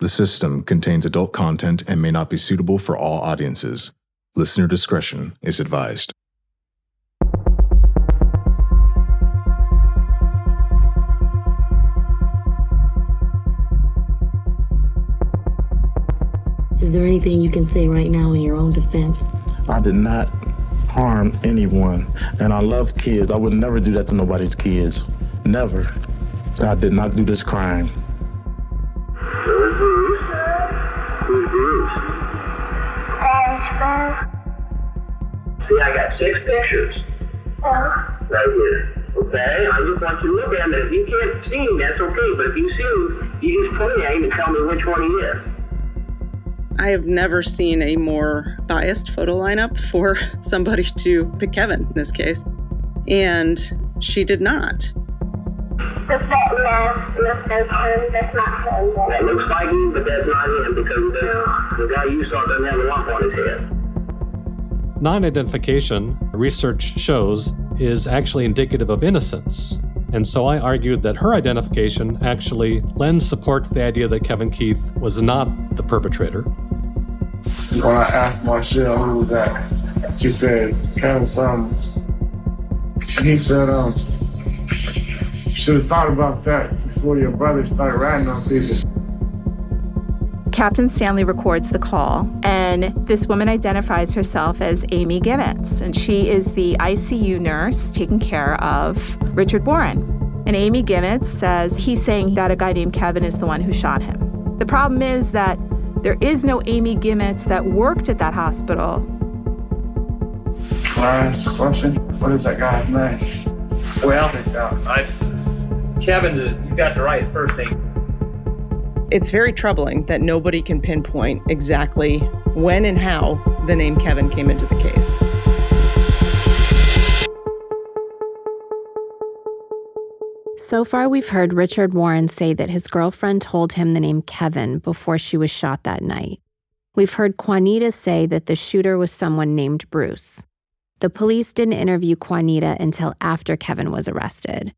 The system contains adult content and may not be suitable for all audiences. Listener discretion is advised. Is there anything you can say right now in your own defense? I did not harm anyone, and I love kids. I would never do that to nobody's kids. Never. I did not do this crime. See, I got six pictures. Uh-huh. Right here. Okay? I just want you to look at them. If you can't see him, that's okay. But if you see him, you just point at him and tell me which one he is. I have never seen a more biased photo lineup for somebody to pick Kevin in this case. And she did not. Does that no, looks like him? That's not him. That looks like him, but that's not him because the, the guy you saw doesn't have a lump on his head. Non identification, research shows, is actually indicative of innocence. And so I argued that her identification actually lends support to the idea that Kevin Keith was not the perpetrator. When I asked Marshall who was that, she said, Kevin son. He said, um, should have thought about that before your brother started ratting on people. Captain Stanley records the call, and this woman identifies herself as Amy Gibbons, and she is the ICU nurse taking care of Richard Warren. And Amy Gibbons says he's saying that a guy named Kevin is the one who shot him. The problem is that there is no Amy Gibbons that worked at that hospital. Can I question? What is that guy's name? Well, uh, I, Kevin, uh, you got the right first name. It's very troubling that nobody can pinpoint exactly when and how the name Kevin came into the case. So far, we've heard Richard Warren say that his girlfriend told him the name Kevin before she was shot that night. We've heard Juanita say that the shooter was someone named Bruce. The police didn't interview Juanita until after Kevin was arrested.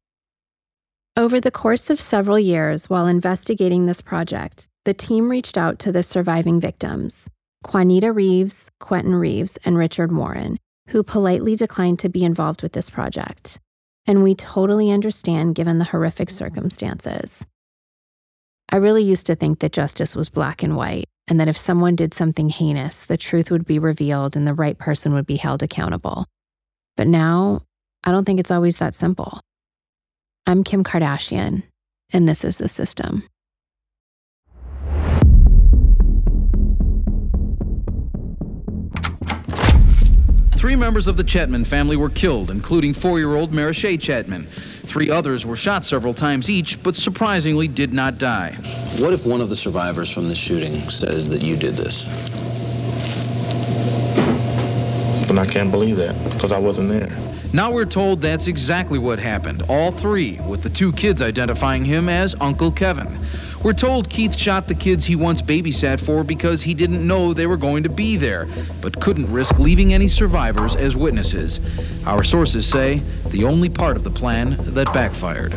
Over the course of several years while investigating this project, the team reached out to the surviving victims Juanita Reeves, Quentin Reeves, and Richard Warren, who politely declined to be involved with this project and we totally understand given the horrific mm-hmm. circumstances. I really used to think that justice was black and white, and that if someone did something heinous, the truth would be revealed and the right person would be held accountable. But now, I don't think it's always that simple. I'm Kim Kardashian, and this is the system. Three members of the Chatman family were killed, including four-year-old Marashay Chatman. Three others were shot several times each, but surprisingly did not die. What if one of the survivors from the shooting says that you did this? And I can't believe that because I wasn't there. Now we're told that's exactly what happened. All three, with the two kids identifying him as Uncle Kevin. We're told Keith shot the kids he once babysat for because he didn't know they were going to be there, but couldn't risk leaving any survivors as witnesses. Our sources say the only part of the plan that backfired.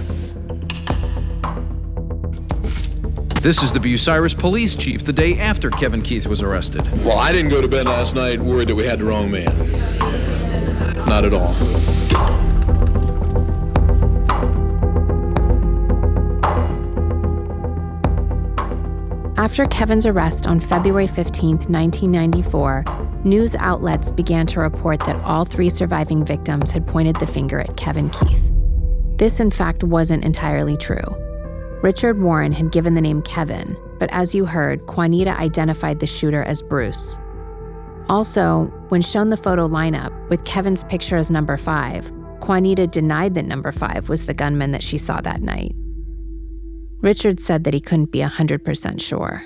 This is the Bucyrus police chief the day after Kevin Keith was arrested. Well, I didn't go to bed last night worried that we had the wrong man. Not at all. After Kevin's arrest on February 15, 1994, news outlets began to report that all three surviving victims had pointed the finger at Kevin Keith. This, in fact, wasn't entirely true. Richard Warren had given the name Kevin, but as you heard, Juanita identified the shooter as Bruce. Also, when shown the photo lineup with Kevin's picture as number five, Juanita denied that number five was the gunman that she saw that night. Richard said that he couldn't be 100% sure.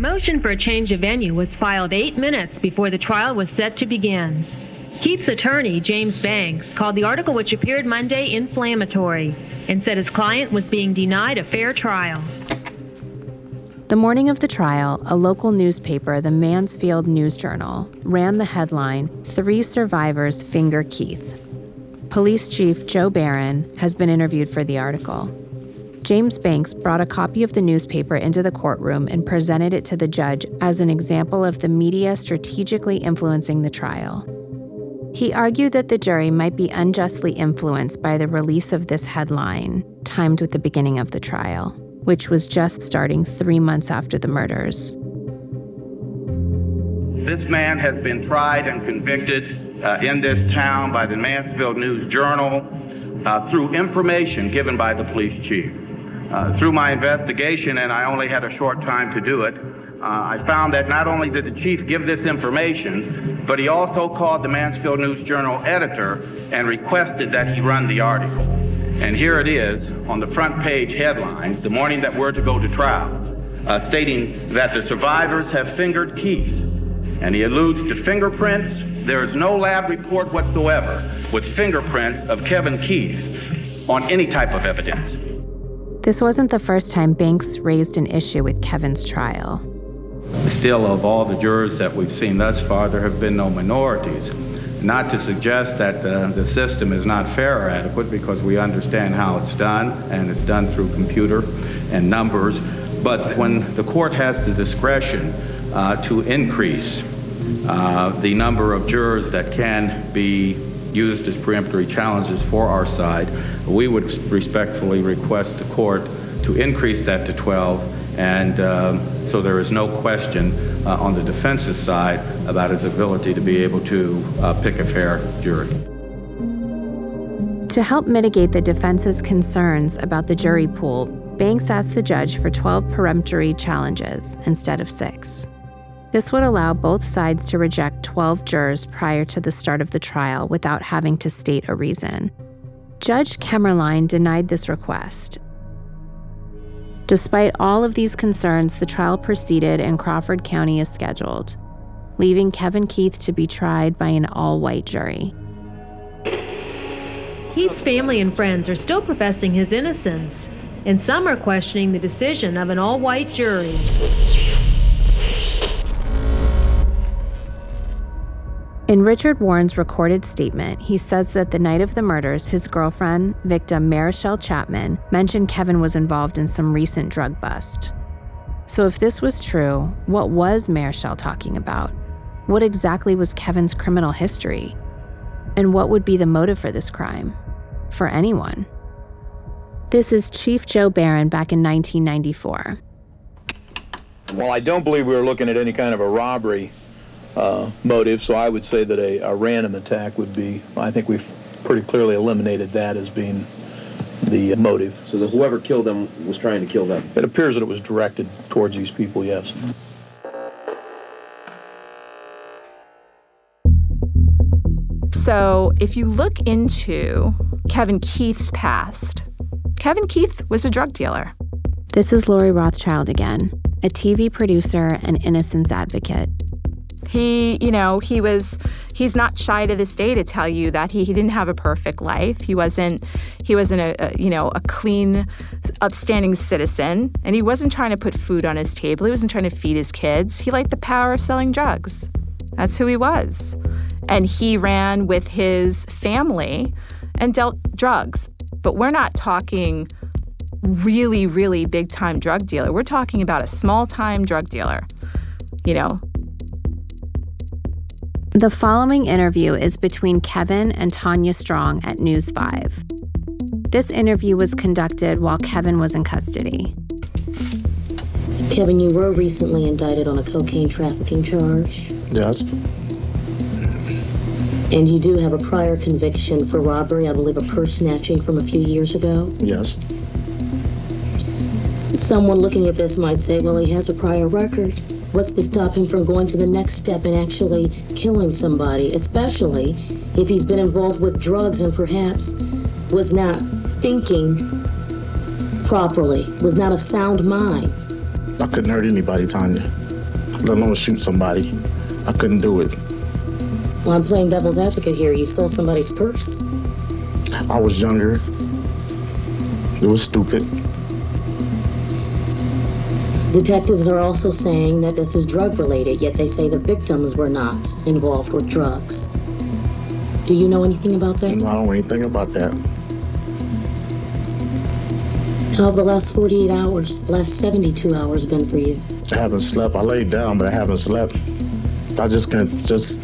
The motion for a change of venue was filed eight minutes before the trial was set to begin. Keith's attorney, James Banks, called the article which appeared Monday inflammatory and said his client was being denied a fair trial. The morning of the trial, a local newspaper, the Mansfield News Journal, ran the headline Three Survivors Finger Keith. Police Chief Joe Barron has been interviewed for the article. James Banks brought a copy of the newspaper into the courtroom and presented it to the judge as an example of the media strategically influencing the trial. He argued that the jury might be unjustly influenced by the release of this headline, timed with the beginning of the trial which was just starting three months after the murders. This man has been tried and convicted uh, in this town by the Mansfield News Journal uh, through information given by the police chief. Uh, through my investigation, and I only had a short time to do it, uh, I found that not only did the chief give this information, but he also called the Mansfield News Journal editor and requested that he run the article. And here it is on the front page headlines the morning that we're to go to trial, uh, stating that the survivors have fingered Keith. And he alludes to fingerprints. There is no lab report whatsoever with fingerprints of Kevin Keith on any type of evidence. This wasn't the first time Banks raised an issue with Kevin's trial. Still, of all the jurors that we've seen thus far, there have been no minorities. Not to suggest that the, the system is not fair or adequate because we understand how it's done and it's done through computer and numbers. But when the court has the discretion uh, to increase uh, the number of jurors that can be used as peremptory challenges for our side, we would respectfully request the court to increase that to 12 and uh, so there is no question uh, on the defense's side about his ability to be able to uh, pick a fair jury. To help mitigate the defense's concerns about the jury pool, Banks asked the judge for 12 peremptory challenges instead of six. This would allow both sides to reject 12 jurors prior to the start of the trial without having to state a reason. Judge Kemmerline denied this request Despite all of these concerns, the trial proceeded and Crawford County is scheduled, leaving Kevin Keith to be tried by an all white jury. Keith's family and friends are still professing his innocence, and some are questioning the decision of an all white jury. In Richard Warren's recorded statement, he says that the night of the murders, his girlfriend, victim Marichelle Chatman, mentioned Kevin was involved in some recent drug bust. So, if this was true, what was Marichelle talking about? What exactly was Kevin's criminal history? And what would be the motive for this crime? For anyone? This is Chief Joe Barron back in 1994. Well, I don't believe we were looking at any kind of a robbery uh, motive. So I would say that a, a, random attack would be, I think we've pretty clearly eliminated that as being the motive. So that whoever killed them was trying to kill them? It appears that it was directed towards these people, yes. So if you look into Kevin Keith's past, Kevin Keith was a drug dealer. This is Lori Rothschild again, a TV producer and innocence advocate. He, you know, he was he's not shy to this day to tell you that he, he didn't have a perfect life. He wasn't he wasn't a, a, you know, a clean upstanding citizen and he wasn't trying to put food on his table. He wasn't trying to feed his kids. He liked the power of selling drugs. That's who he was. And he ran with his family and dealt drugs. But we're not talking really, really big time drug dealer. We're talking about a small time drug dealer. You know, the following interview is between Kevin and Tanya Strong at News 5. This interview was conducted while Kevin was in custody. Kevin, you were recently indicted on a cocaine trafficking charge. Yes. And you do have a prior conviction for robbery, I believe a purse snatching from a few years ago? Yes. Someone looking at this might say, well, he has a prior record. What's to stop him from going to the next step and actually killing somebody, especially if he's been involved with drugs and perhaps was not thinking properly, was not of sound mind? I couldn't hurt anybody, Tanya, let alone shoot somebody. I couldn't do it. Well, I'm playing devil's advocate here. You stole somebody's purse. I was younger. It was stupid. Detectives are also saying that this is drug related, yet they say the victims were not involved with drugs. Do you know anything about that? I don't know anything about that. How have the last 48 hours, the last 72 hours been for you? I haven't slept. I laid down, but I haven't slept. I just can't just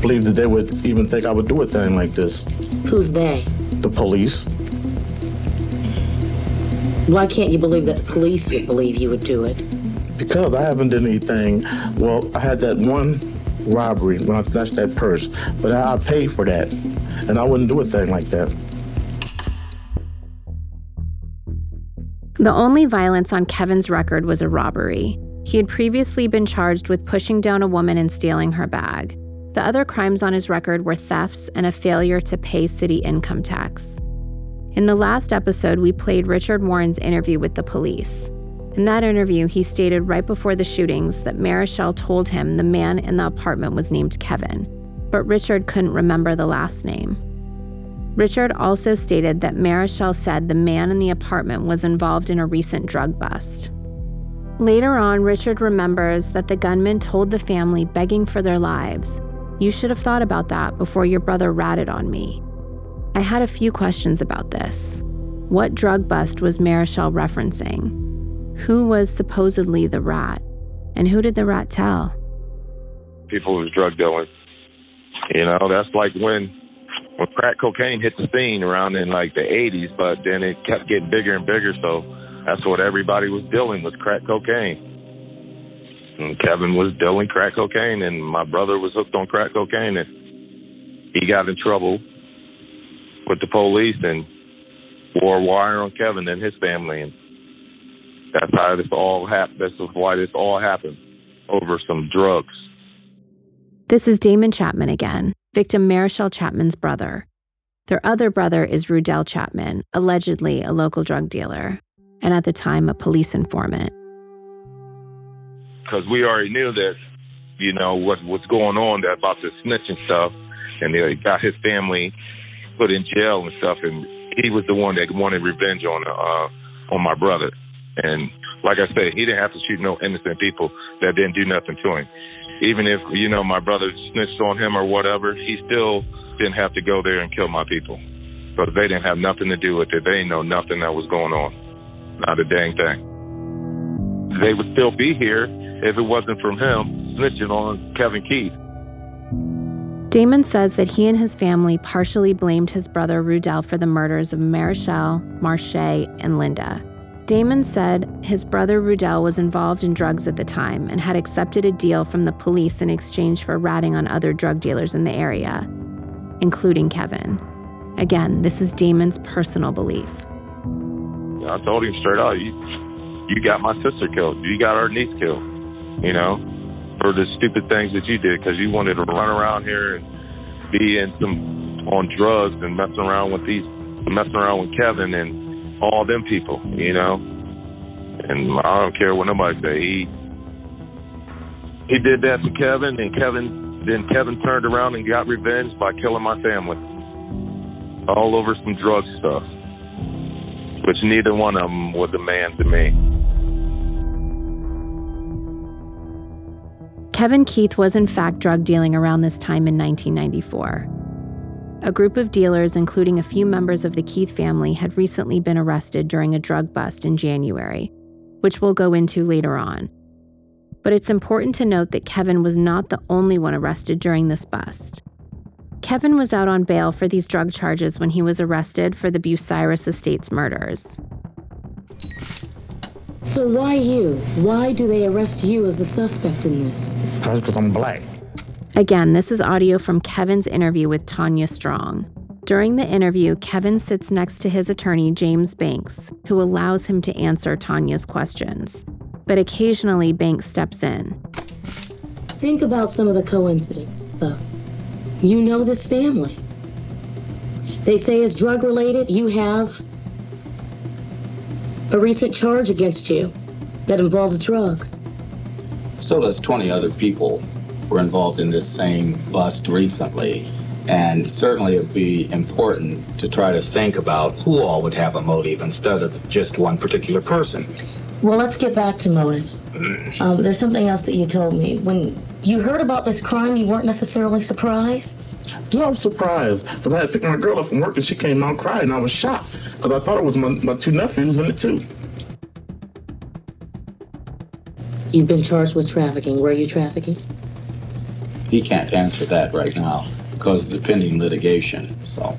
believe that they would even think I would do a thing like this. Who's they? The police. Why can't you believe that the police would believe you would do it? Because I haven't done anything. Well, I had that one robbery when I snatched that purse, but I, I paid for that, and I wouldn't do a thing like that. The only violence on Kevin's record was a robbery. He had previously been charged with pushing down a woman and stealing her bag. The other crimes on his record were thefts and a failure to pay city income tax. In the last episode, we played Richard Warren's interview with the police. In that interview, he stated right before the shootings that Marichelle told him the man in the apartment was named Kevin, but Richard couldn't remember the last name. Richard also stated that Marichelle said the man in the apartment was involved in a recent drug bust. Later on, Richard remembers that the gunman told the family, begging for their lives, You should have thought about that before your brother ratted on me. I had a few questions about this. What drug bust was Marichelle referencing? Who was supposedly the rat? And who did the rat tell? People was drug dealing. You know, that's like when when crack cocaine hit the scene around in like the 80s, but then it kept getting bigger and bigger. So that's what everybody was dealing with crack cocaine. And Kevin was dealing crack cocaine, and my brother was hooked on crack cocaine, and he got in trouble with the police and wore a wire on Kevin and his family, and that's how this all happened. That's why this all happened over some drugs. This is Damon Chatman again, victim Marichelle Chatman's brother. Their other brother is Rudell Chatman, allegedly a local drug dealer, and at the time a police informant. Because we already knew that, you know, what what's going on about the snitching stuff, and they got his family put in jail and stuff, and he was the one that wanted revenge on uh, on my brother. And like I said, he didn't have to shoot no innocent people that didn't do nothing to him. Even if you know my brother snitched on him or whatever, he still didn't have to go there and kill my people because they didn't have nothing to do with it. They didn't know nothing that was going on, not a dang thing. They would still be here if it wasn't from him snitching on Kevin Keith. Damon says that he and his family partially blamed his brother Rudell for the murders of Marichelle, Marche, and Linda. Damon said his brother Rudell was involved in drugs at the time and had accepted a deal from the police in exchange for ratting on other drug dealers in the area, including Kevin. Again, this is Damon's personal belief. I told him straight out, you, you got my sister killed. You got our niece killed, you know, for the stupid things that you did because you wanted to run around here and be in some on drugs and messing around with these, messing around with Kevin and all them people, you know. And I don't care what nobody say. He he did that to Kevin, and Kevin then Kevin turned around and got revenge by killing my family, all over some drug stuff, which neither one of them was a man to me. Kevin Keith was in fact drug dealing around this time in 1994. A group of dealers, including a few members of the Keith family, had recently been arrested during a drug bust in January, which we'll go into later on. But it's important to note that Kevin was not the only one arrested during this bust. Kevin was out on bail for these drug charges when he was arrested for the Bucyrus Estates murders. So why you? Why do they arrest you as the suspect in this? Because I'm black. Again, this is audio from Kevin's interview with Tanya Strong. During the interview, Kevin sits next to his attorney, James Banks, who allows him to answer Tanya's questions. But occasionally, Banks steps in. Think about some of the coincidences, though. You know this family. They say it's drug related. You have a recent charge against you that involves drugs. So does 20 other people were involved in this same bust recently. And certainly it'd be important to try to think about who all would have a motive instead of just one particular person. Well, let's get back to motive. Um, there's something else that you told me. When you heard about this crime, you weren't necessarily surprised? Yeah, I was surprised because I had picked my girl up from work and she came out crying. and I was shocked because I thought it was my, my two nephews in it too. You've been charged with trafficking. Were you trafficking? He can't answer that right now because of the pending litigation. So.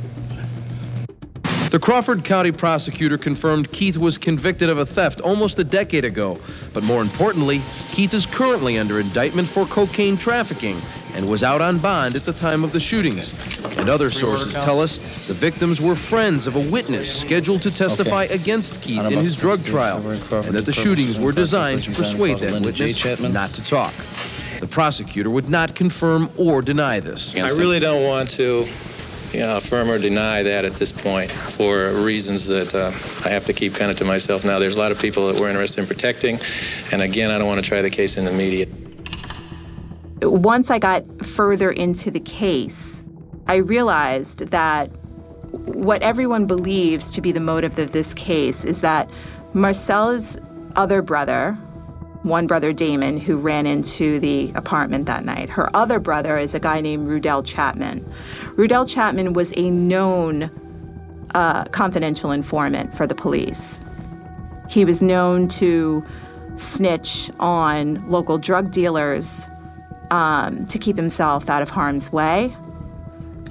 The Crawford County prosecutor confirmed Keith was convicted of a theft almost a decade ago. But more importantly, Keith is currently under indictment for cocaine trafficking and was out on bond at the time of the shootings. And other sources tell us the victims were friends of a witness scheduled to testify Okay. against Keith in his drug trial, and that the shootings were designed to persuade that witness not to talk. The prosecutor would not confirm or deny this. I really don't want to, you know, affirm or deny that at this point for reasons that uh, I have to keep kind of to myself now. There's a lot of people that we're interested in protecting, and again, I don't want to try the case in the media. Once I got further into the case, I realized that what everyone believes to be the motive of this case is that Marcel's other brother, one brother Damon, who ran into the apartment that night, her other brother is a guy named Rudell Chatman. Rudell Chatman was a known uh, confidential informant for the police. He was known to snitch on local drug dealers um, to keep himself out of harm's way.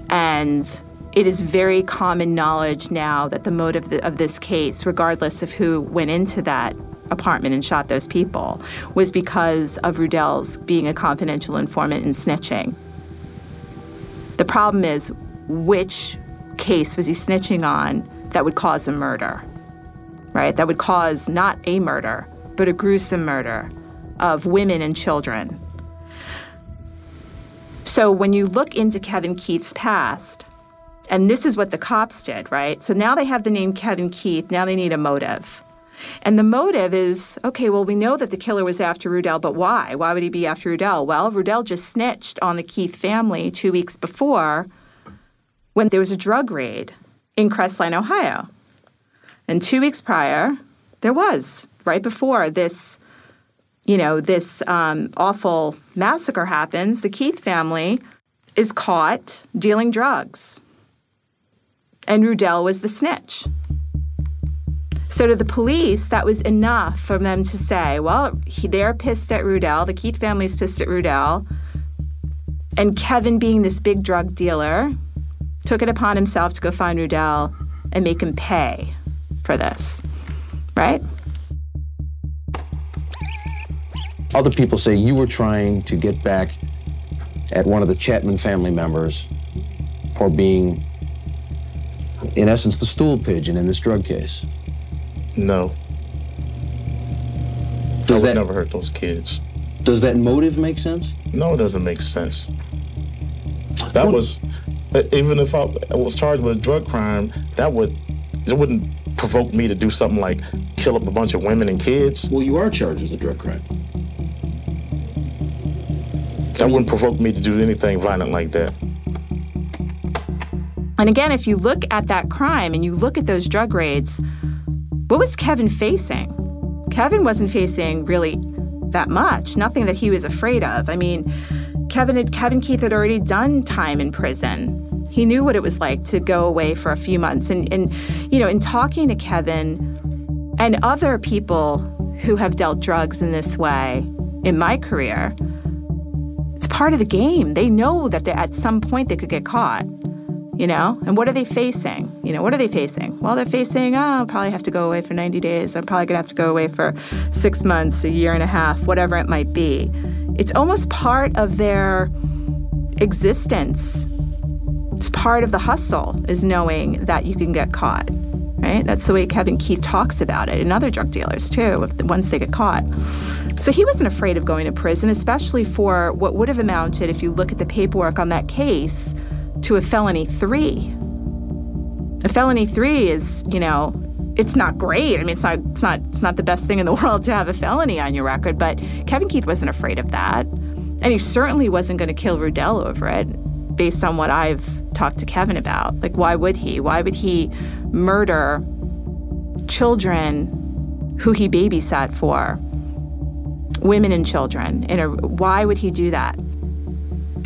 And it is very common knowledge now that the motive of this case, regardless of who went into that apartment and shot those people, was because of Rudell's being a confidential informant and snitching. The problem is which case was he snitching on that would cause a murder, right? That would cause not a murder, but a gruesome murder of women and children. So when you look into Kevin Keith's past, and this is what the cops did, right? So now they have the name Kevin Keith, now they need a motive. And the motive is okay, well, we know that the killer was after Rudell, but why? Why would he be after Rudell? Well, Rudell just snitched on the Keith family two weeks before when there was a drug raid in Crestline, Ohio. And two weeks prior, there was, right before this, you know, this um, awful massacre happens, the Keith family is caught dealing drugs. And Rudell was the snitch. So to the police, that was enough for them to say, well, he, they're pissed at Rudell. The Keith family's pissed at Rudell. And Kevin, being this big drug dealer, took it upon himself to go find Rudell and make him pay for this, right? Other people say you were trying to get back at one of the Chatman family members for being, in essence, the stool pigeon in this drug case. No. Does I would that- never hurt those kids. Does that motive make sense? No, it doesn't make sense. That was uh, even if I was charged with a drug crime, that would it wouldn't provoke me to do something like kill up a bunch of women and kids. Well, you are charged with a drug crime. That wouldn't provoke me to do anything violent like that. And again, if you look at that crime and you look at those drug raids, what was Kevin facing? Kevin wasn't facing really that much, nothing that he was afraid of. I mean, Kevin had, Kevin Keith had already done time in prison. He knew what it was like to go away for a few months. And, and you know, in talking to Kevin and other people who have dealt drugs in this way in my career, it's part of the game. They know that they, at some point they could get caught you know? And what are they facing? You know what are they facing? Well they're facing oh i'll probably have to go away for 90 days. I'm probably going to have to go away for six months a year and a half whatever it might be. It's almost part of their existence. It's part of the hustle is knowing that you can get caught right? That's the way kevin keith talks about it and other drug dealers too once they get caught. So he wasn't afraid of going to prison especially for what would have amounted if you look at the paperwork on that case to a felony three. A felony three is, you know, it's not great. I mean, it's not, it's not, it's not the best thing in the world to have a felony on your record. But Kevin Keith wasn't afraid of that. And he certainly wasn't going to kill Rudell over it, based on what I've talked to Kevin about. Like, why would he? Why would he murder children who he babysat for? Women and children. In a, why would he do that?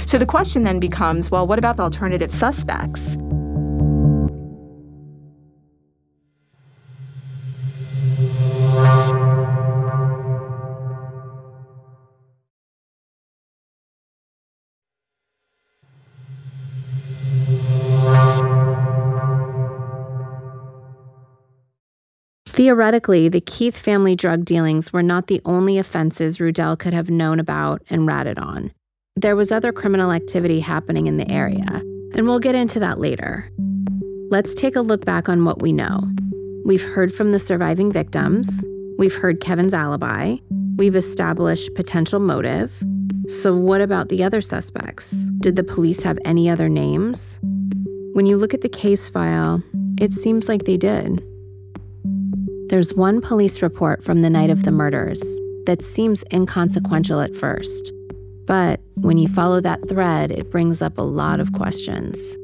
So the question then becomes well, what about the alternative suspects? Theoretically, the Keith family drug dealings were not the only offenses Rudell could have known about and ratted on. There was other criminal activity happening in the area, and we'll get into that later. Let's take a look back on what we know. We've heard from the surviving victims, we've heard Kevin's alibi, we've established potential motive. So, what about the other suspects? Did the police have any other names? When you look at the case file, it seems like they did. There's one police report from the night of the murders that seems inconsequential at first. But when you follow that thread, it brings up a lot of questions.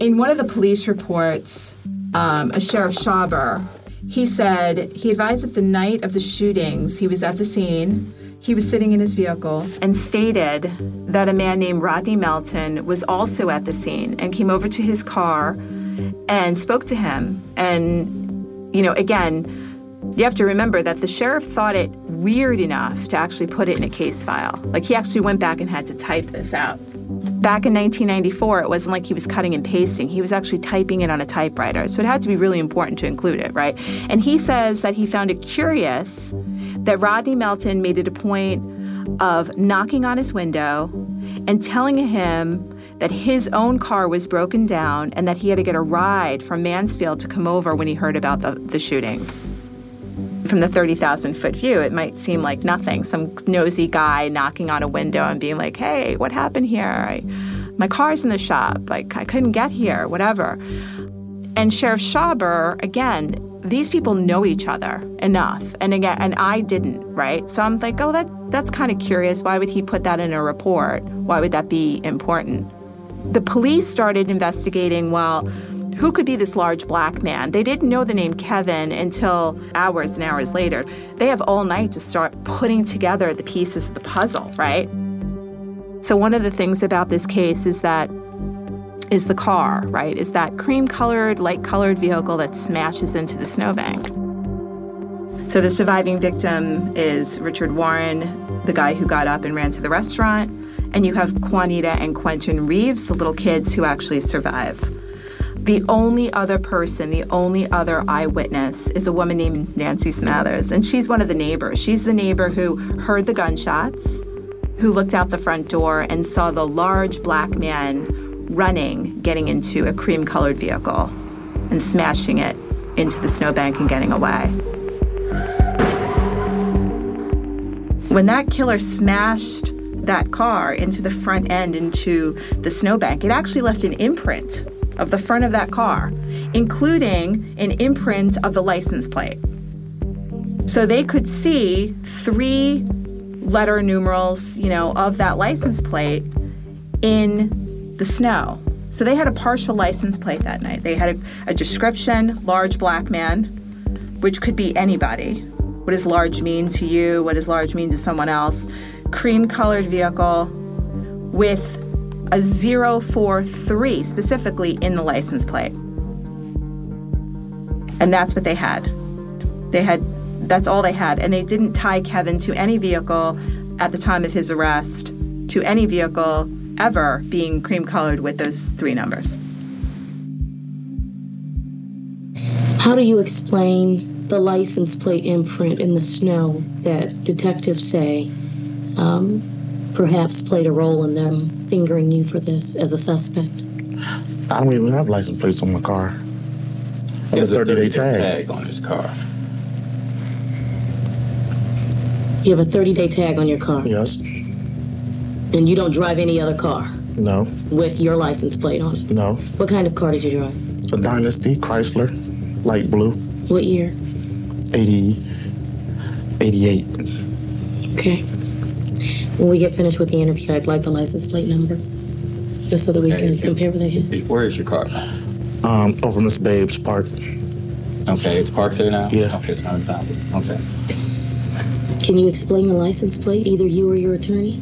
In one of the police reports, um, a Sheriff Schauber, he said he advised that the night of the shootings, he was at the scene, he was sitting in his vehicle, and stated that a man named Rodney Melton was also at the scene and came over to his car and spoke to him and you know, again, you have to remember that the sheriff thought it weird enough to actually put it in a case file. Like he actually went back and had to type this out. Back in 1994, it wasn't like he was cutting and pasting. He was actually typing it on a typewriter. So it had to be really important to include it, right? And he says that he found it curious that Rodney Melton made it a point of knocking on his window and telling him that his own car was broken down and that he had to get a ride from Mansfield to come over when he heard about the, the shootings. From the 30,000 foot view, it might seem like nothing. Some nosy guy knocking on a window and being like, hey, what happened here? I, my car's in the shop. Like, I couldn't get here, whatever. And Sheriff Schauber, again, these people know each other enough. And again, and I didn't, right? So I'm like, oh, that that's kind of curious. Why would he put that in a report? Why would that be important? The police started investigating, well, who could be this large black man? They didn't know the name Kevin until hours and hours later. They have all night to start putting together the pieces of the puzzle, right? So one of the things about this case is that is the car, right? Is that cream-colored, light-colored vehicle that smashes into the snowbank. So the surviving victim is Richard Warren, the guy who got up and ran to the restaurant. And you have Juanita and Quentin Reeves, the little kids who actually survive. The only other person, the only other eyewitness is a woman named Nancy Smathers, and she's one of the neighbors. She's the neighbor who heard the gunshots, who looked out the front door and saw the large black man running, getting into a cream colored vehicle and smashing it into the snowbank and getting away. When that killer smashed that car into the front end into the snowbank, it actually left an imprint of the front of that car, including an imprint of the license plate. So they could see three letter numerals, you know, of that license plate in the snow. So they had a partial license plate that night. They had a, a description, large black man, which could be anybody. What does large mean to you? What does large mean to someone else? cream colored vehicle with a 043 specifically in the license plate. And that's what they had. They had that's all they had and they didn't tie Kevin to any vehicle at the time of his arrest to any vehicle ever being cream colored with those three numbers. How do you explain the license plate imprint in the snow that detectives say um, perhaps played a role in them fingering you for this as a suspect? I don't even have license plates on my car. He has a 30 day tag. tag on his car. You have a 30 day tag on your car? Yes. And you don't drive any other car No. with your license plate on it? No. What kind of car did you drive? A Dynasty Chrysler, light blue, What year? 80, 88. Okay. When we get finished with the interview, I'd like the license plate number, just so that we Okay. can compare what they have. Where is your car? Um, over Miss Babe's park. Okay, it's parked there now? Yeah. Okay, it's not impounded. Okay. Can you explain the license plate, either you or your attorney?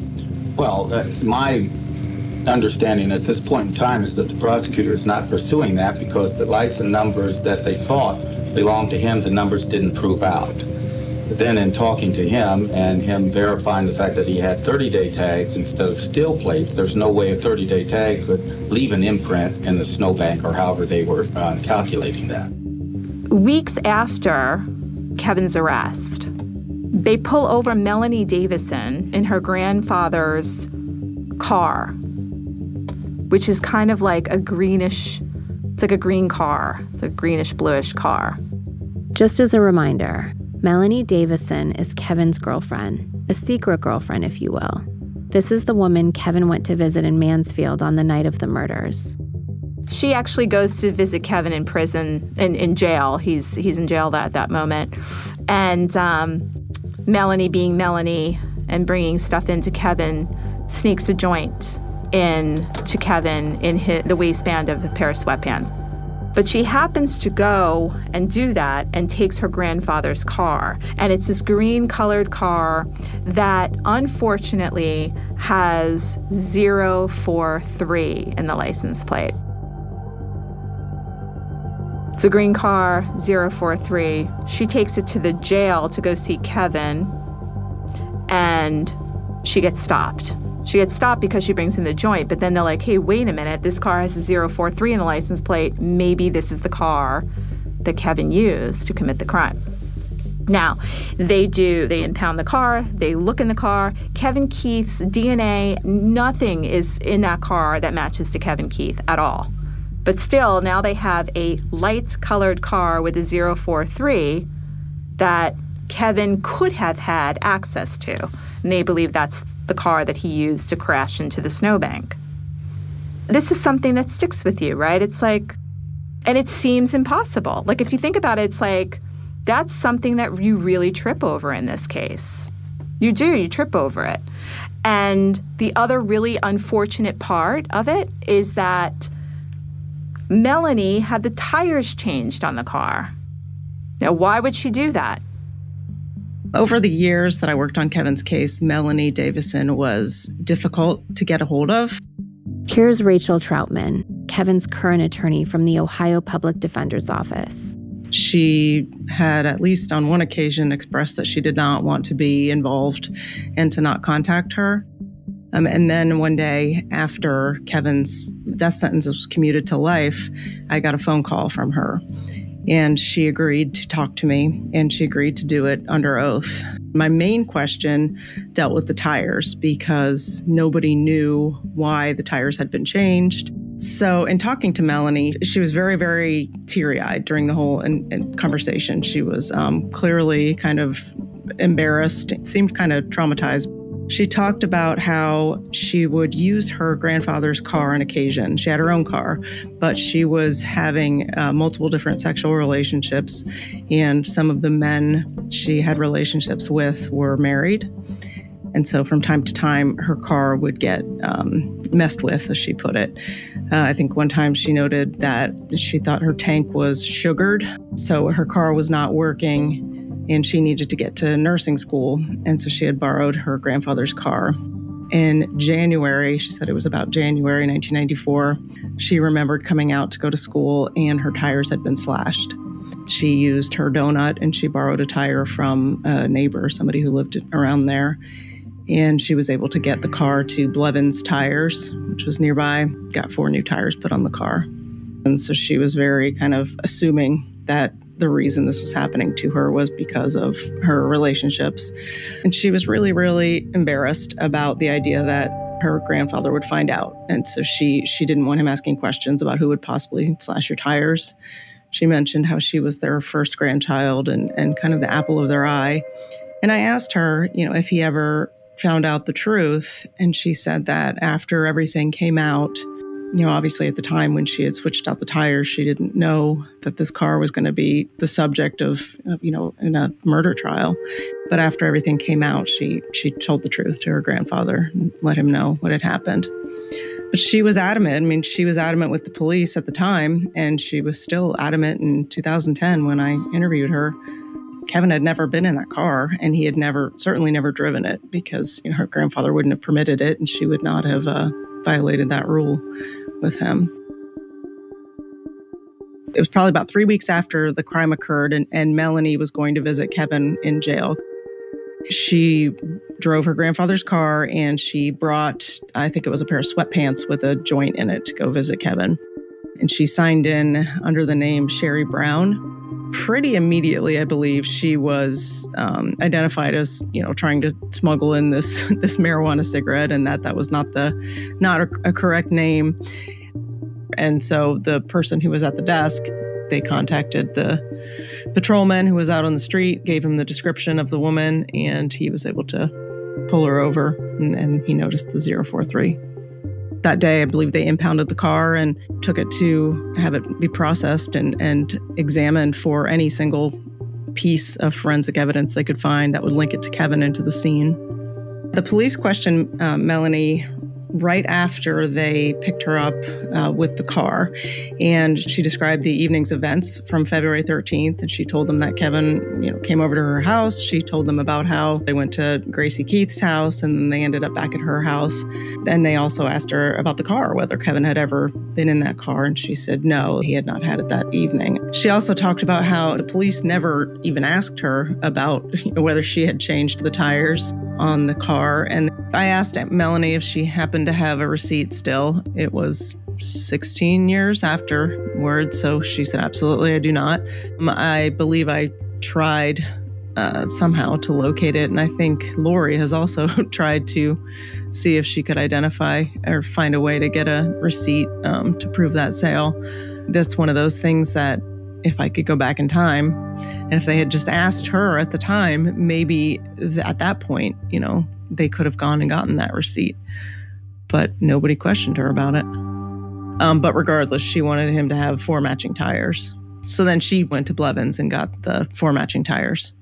Well, uh, my understanding at this point in time is that the prosecutor is not pursuing that because the license numbers that they thought belonged to him, the numbers didn't prove out. But then in talking to him and him verifying the fact that he had 30-day tags instead of steel plates, there's no way a 30-day tag could leave an imprint in the snowbank or however they were uh, calculating that. Weeks after Kevin's arrest, they pull over Melanie Davison in her grandfather's car, which is kind of like a greenish, it's like a green car. It's a greenish bluish car. Just as a reminder, Melanie Davison is Kevin's girlfriend, a secret girlfriend, if you will. This is the woman Kevin went to visit in Mansfield on the night of the murders. She actually goes to visit Kevin in prison, in, in jail. He's he's in jail at that moment, and um, Melanie, being Melanie and bringing stuff into Kevin, sneaks a joint in to Kevin in his, the waistband of a pair of sweatpants. But she happens to go and do that and takes her grandfather's car. And it's this green colored car that unfortunately has 043 in the license plate. It's a green car, 043. She takes it to the jail to go see Kevin, and she gets stopped. She gets stopped because she brings in the joint, but then they're like, hey, wait a minute, this car has a 043 in the license plate. Maybe this is the car that Kevin used to commit the crime. Now, they do, they impound the car, they look in the car. Kevin Keith's DNA, nothing is in that car that matches to Kevin Keith at all. But still, now they have a light colored car with a 043 that Kevin could have had access to. And they believe that's the car that he used to crash into the snowbank. This is something that sticks with you, right? It's like, and it seems impossible. Like, if you think about it, it's like, that's something that you really trip over in this case. You do, you trip over it. And the other really unfortunate part of it is that Melanie had the tires changed on the car. Now, why would she do that? Over the years that I worked on Kevin's case, Melanie Davison was difficult to get a hold of. Here's Rachel Troutman, Kevin's current attorney from the Ohio Public Defender's Office. She had, at least on one occasion, expressed that she did not want to be involved and to not contact her. Um, and then one day, after Kevin's death sentence was commuted to life, I got a phone call from her. And she agreed to talk to me, and she agreed to do it under oath. My main question dealt with the tires because nobody knew why the tires had been changed. So, in talking to Melanie, she was very, very teary eyed during the whole in, in conversation. She was um, clearly kind of embarrassed, seemed kind of traumatized. She talked about how she would use her grandfather's car on occasion. She had her own car, but she was having uh, multiple different sexual relationships, and some of the men she had relationships with were married. And so from time to time, her car would get um, messed with, as she put it. Uh, I think one time she noted that she thought her tank was sugared, so her car was not working and she needed to get to nursing school. And so she had borrowed her grandfather's car. In January, she said it was about January 1994, she remembered coming out to go to school and her tires had been slashed. She used her donut and she borrowed a tire from a neighbor, somebody who lived around there. And she was able to get the car to Blevins Tires, which was nearby, got four new tires put on the car. And so she was very kind of assuming that the reason this was happening to her was because of her relationships. And she was really, really embarrassed about the idea that her grandfather would find out. And so she she didn't want him asking questions about who would possibly slash your tires. She mentioned how she was their first grandchild and, and kind of the apple of their eye. And I asked her, you know, if he ever found out the truth. And she said that after everything came out, you know, obviously at the time when she had switched out the tires, she didn't know that this car was going to be the subject of, you know, in a murder trial. But after everything came out, she she told the truth to her grandfather and let him know what had happened. But she was adamant. I mean, she was adamant with the police at the time, and she was still adamant in 2010 when I interviewed her. Kevin had never been in that car, and he had never, certainly never driven it because you know, her grandfather wouldn't have permitted it, and she would not have uh, violated that rule with him. It was probably about three weeks after the crime occurred, and, and Melanie was going to visit Kevin in jail. She drove her grandfather's car and she brought, I think it was a pair of sweatpants with a joint in it to go visit Kevin. And she signed in under the name Sherry Brown. Pretty immediately, I believe, she was um, identified as, you know, trying to smuggle in this this marijuana cigarette, and that that was not the not a, a correct name. And so the person who was at the desk, they contacted the patrolman who was out on the street, gave him the description of the woman, and he was able to pull her over, and, and he noticed the 043. That day, I believe they impounded the car and took it to have it be processed and, and examined for any single piece of forensic evidence they could find that would link it to Kevin and to the scene. The police questioned uh, Melanie right after they picked her up uh, with the car. And she described the evening's events from February 13th. And she told them that Kevin, you know, came over to her house. She told them about how they went to Gracie Keith's house and then they ended up back at her house. Then they also asked her about the car, whether Kevin had ever been in that car. And she said no, he had not had it that evening. She also talked about how the police never even asked her about you know, whether she had changed the tires on the car. And I asked Melanie if she happened to have a receipt still. It was 16 years afterwards, so she said, Absolutely, I do not. I believe I tried uh, somehow to locate it, and I think Lori has also tried to see if she could identify or find a way to get a receipt um, to prove that sale. That's one of those things that if I could go back in time and if they had just asked her at the time, maybe at that point, you know, they could have gone and gotten that receipt. But nobody questioned her about it. Um, but regardless, she wanted him to have four matching tires. So then she went to Blevins and got the four matching tires.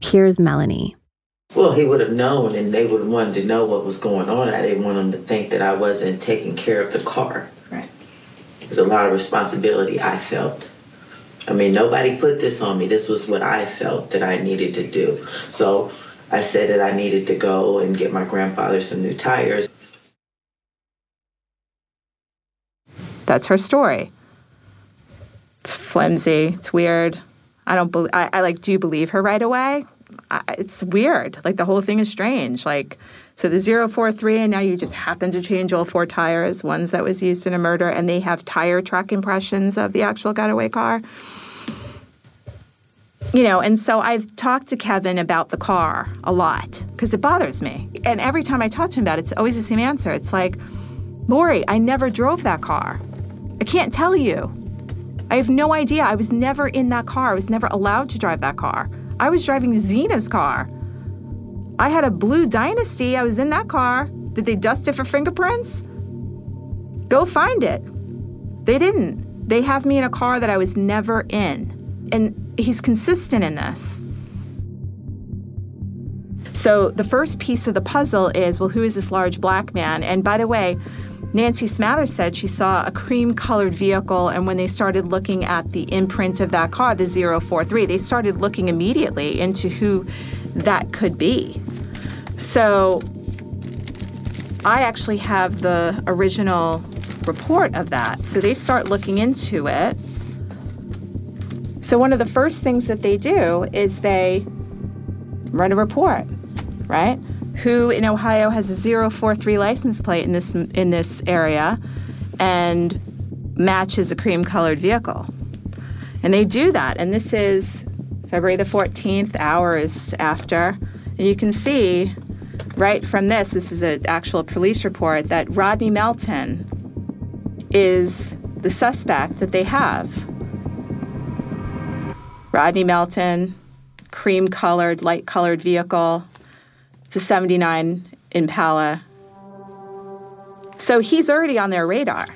Here's Melanie. Well, he would have known and they would have wanted to know what was going on. I didn't want him to think that I wasn't taking care of the car. There's a lot of responsibility I felt. I mean, nobody put this on me. This was what I felt that I needed to do. So I said that I needed to go and get my grandfather some new tires. That's her story. It's flimsy. It's weird. I don't believe. I, I like. Do you believe her right away? I, it's weird. Like the whole thing is strange. Like so the 043 and now you just happen to change all four tires, ones that was used in a murder, and they have tire track impressions of the actual getaway car. You know, and so I've talked to Kevin about the car a lot because it bothers me. And every time I talk to him about it, it's always the same answer. It's like, Lori, I never drove that car. I can't tell you. I have no idea. I was never in that car. I was never allowed to drive that car. I was driving Zena's car. I had a blue Dynasty. I was in that car. Did they dust it for fingerprints? Go find it. They didn't. They have me in a car that I was never in. And he's consistent in this. So the first piece of the puzzle is well, who is this large black man? And by the way, Nancy Smathers said she saw a cream colored vehicle, and when they started looking at the imprint of that car, the 043, they started looking immediately into who that could be. So I actually have the original report of that. So they start looking into it. So one of the first things that they do is they run a report, right? who in Ohio has a 043 license plate in this in this area and matches a cream colored vehicle. And they do that. And this is February the 14th, hours after. And you can see right from this, this is an actual police report, that Rodney Melton is the suspect that they have. Rodney Melton, cream colored, light colored vehicle, it's a 79 Impala So he's already on their radar.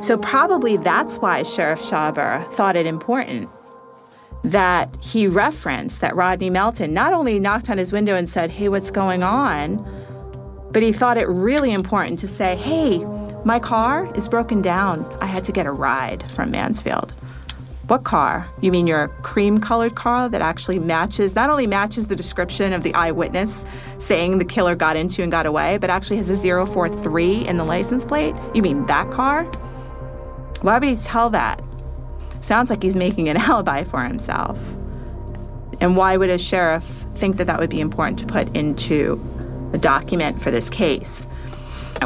So probably that's why Sheriff Schaber thought it important that he referenced that Rodney Melton not only knocked on his window and said, Hey, what's going on? But he thought it really important to say, Hey, my car is broken down. I had to get a ride from Mansfield. What car? You mean your cream colored car that actually matches, not only matches the description of the eyewitness saying the killer got into and got away, but actually has a 043 in the license plate? You mean that car? Why would he tell that? Sounds like he's making an alibi for himself. And why would a sheriff think that that would be important to put into a document for this case?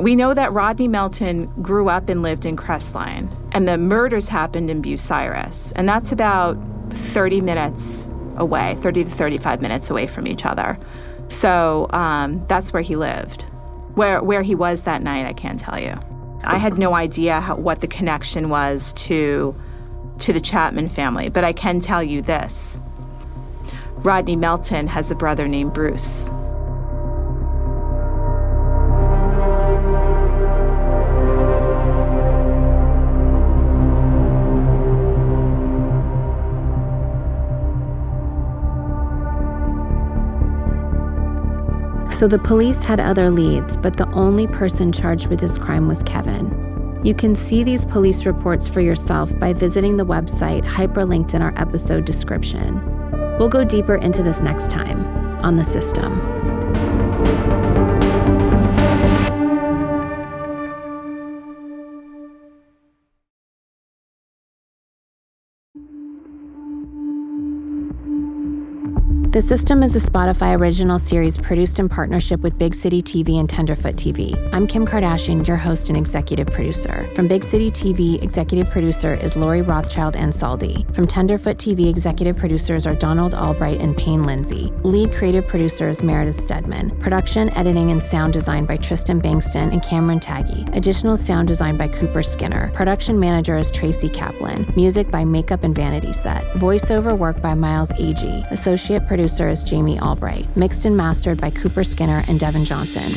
We know that Rodney Melton grew up and lived in Crestline, and the murders happened in Bucyrus, and that's about 30 minutes away, 30 to 35 minutes away from each other. So um, that's where he lived. Where, where he was that night, I can't tell you. I had no idea how, what the connection was to, to the Chatman family, but I can tell you this Rodney Melton has a brother named Bruce. So the police had other leads, but the only person charged with this crime was Kevin. You can see these police reports for yourself by visiting the website hyperlinked in our episode description. We'll go deeper into this next time on the system. The System is a Spotify original series produced in partnership with Big City TV and Tenderfoot TV. I'm Kim Kardashian, your host and executive producer. From Big City TV, executive producer is Lori Rothschild Ansaldi. From Tenderfoot TV, executive producers are Donald Albright and Payne Lindsay. Lead creative producer is Meredith Stedman. Production, editing, and sound design by Tristan Bankston and Cameron Taggy. Additional sound design by Cooper Skinner. Production manager is Tracy Kaplan. Music by Makeup and Vanity Set. Voiceover work by Miles Agee. Associate producer is Jamie Albright. Mixed and mastered by Cooper Skinner and Devin Johnson.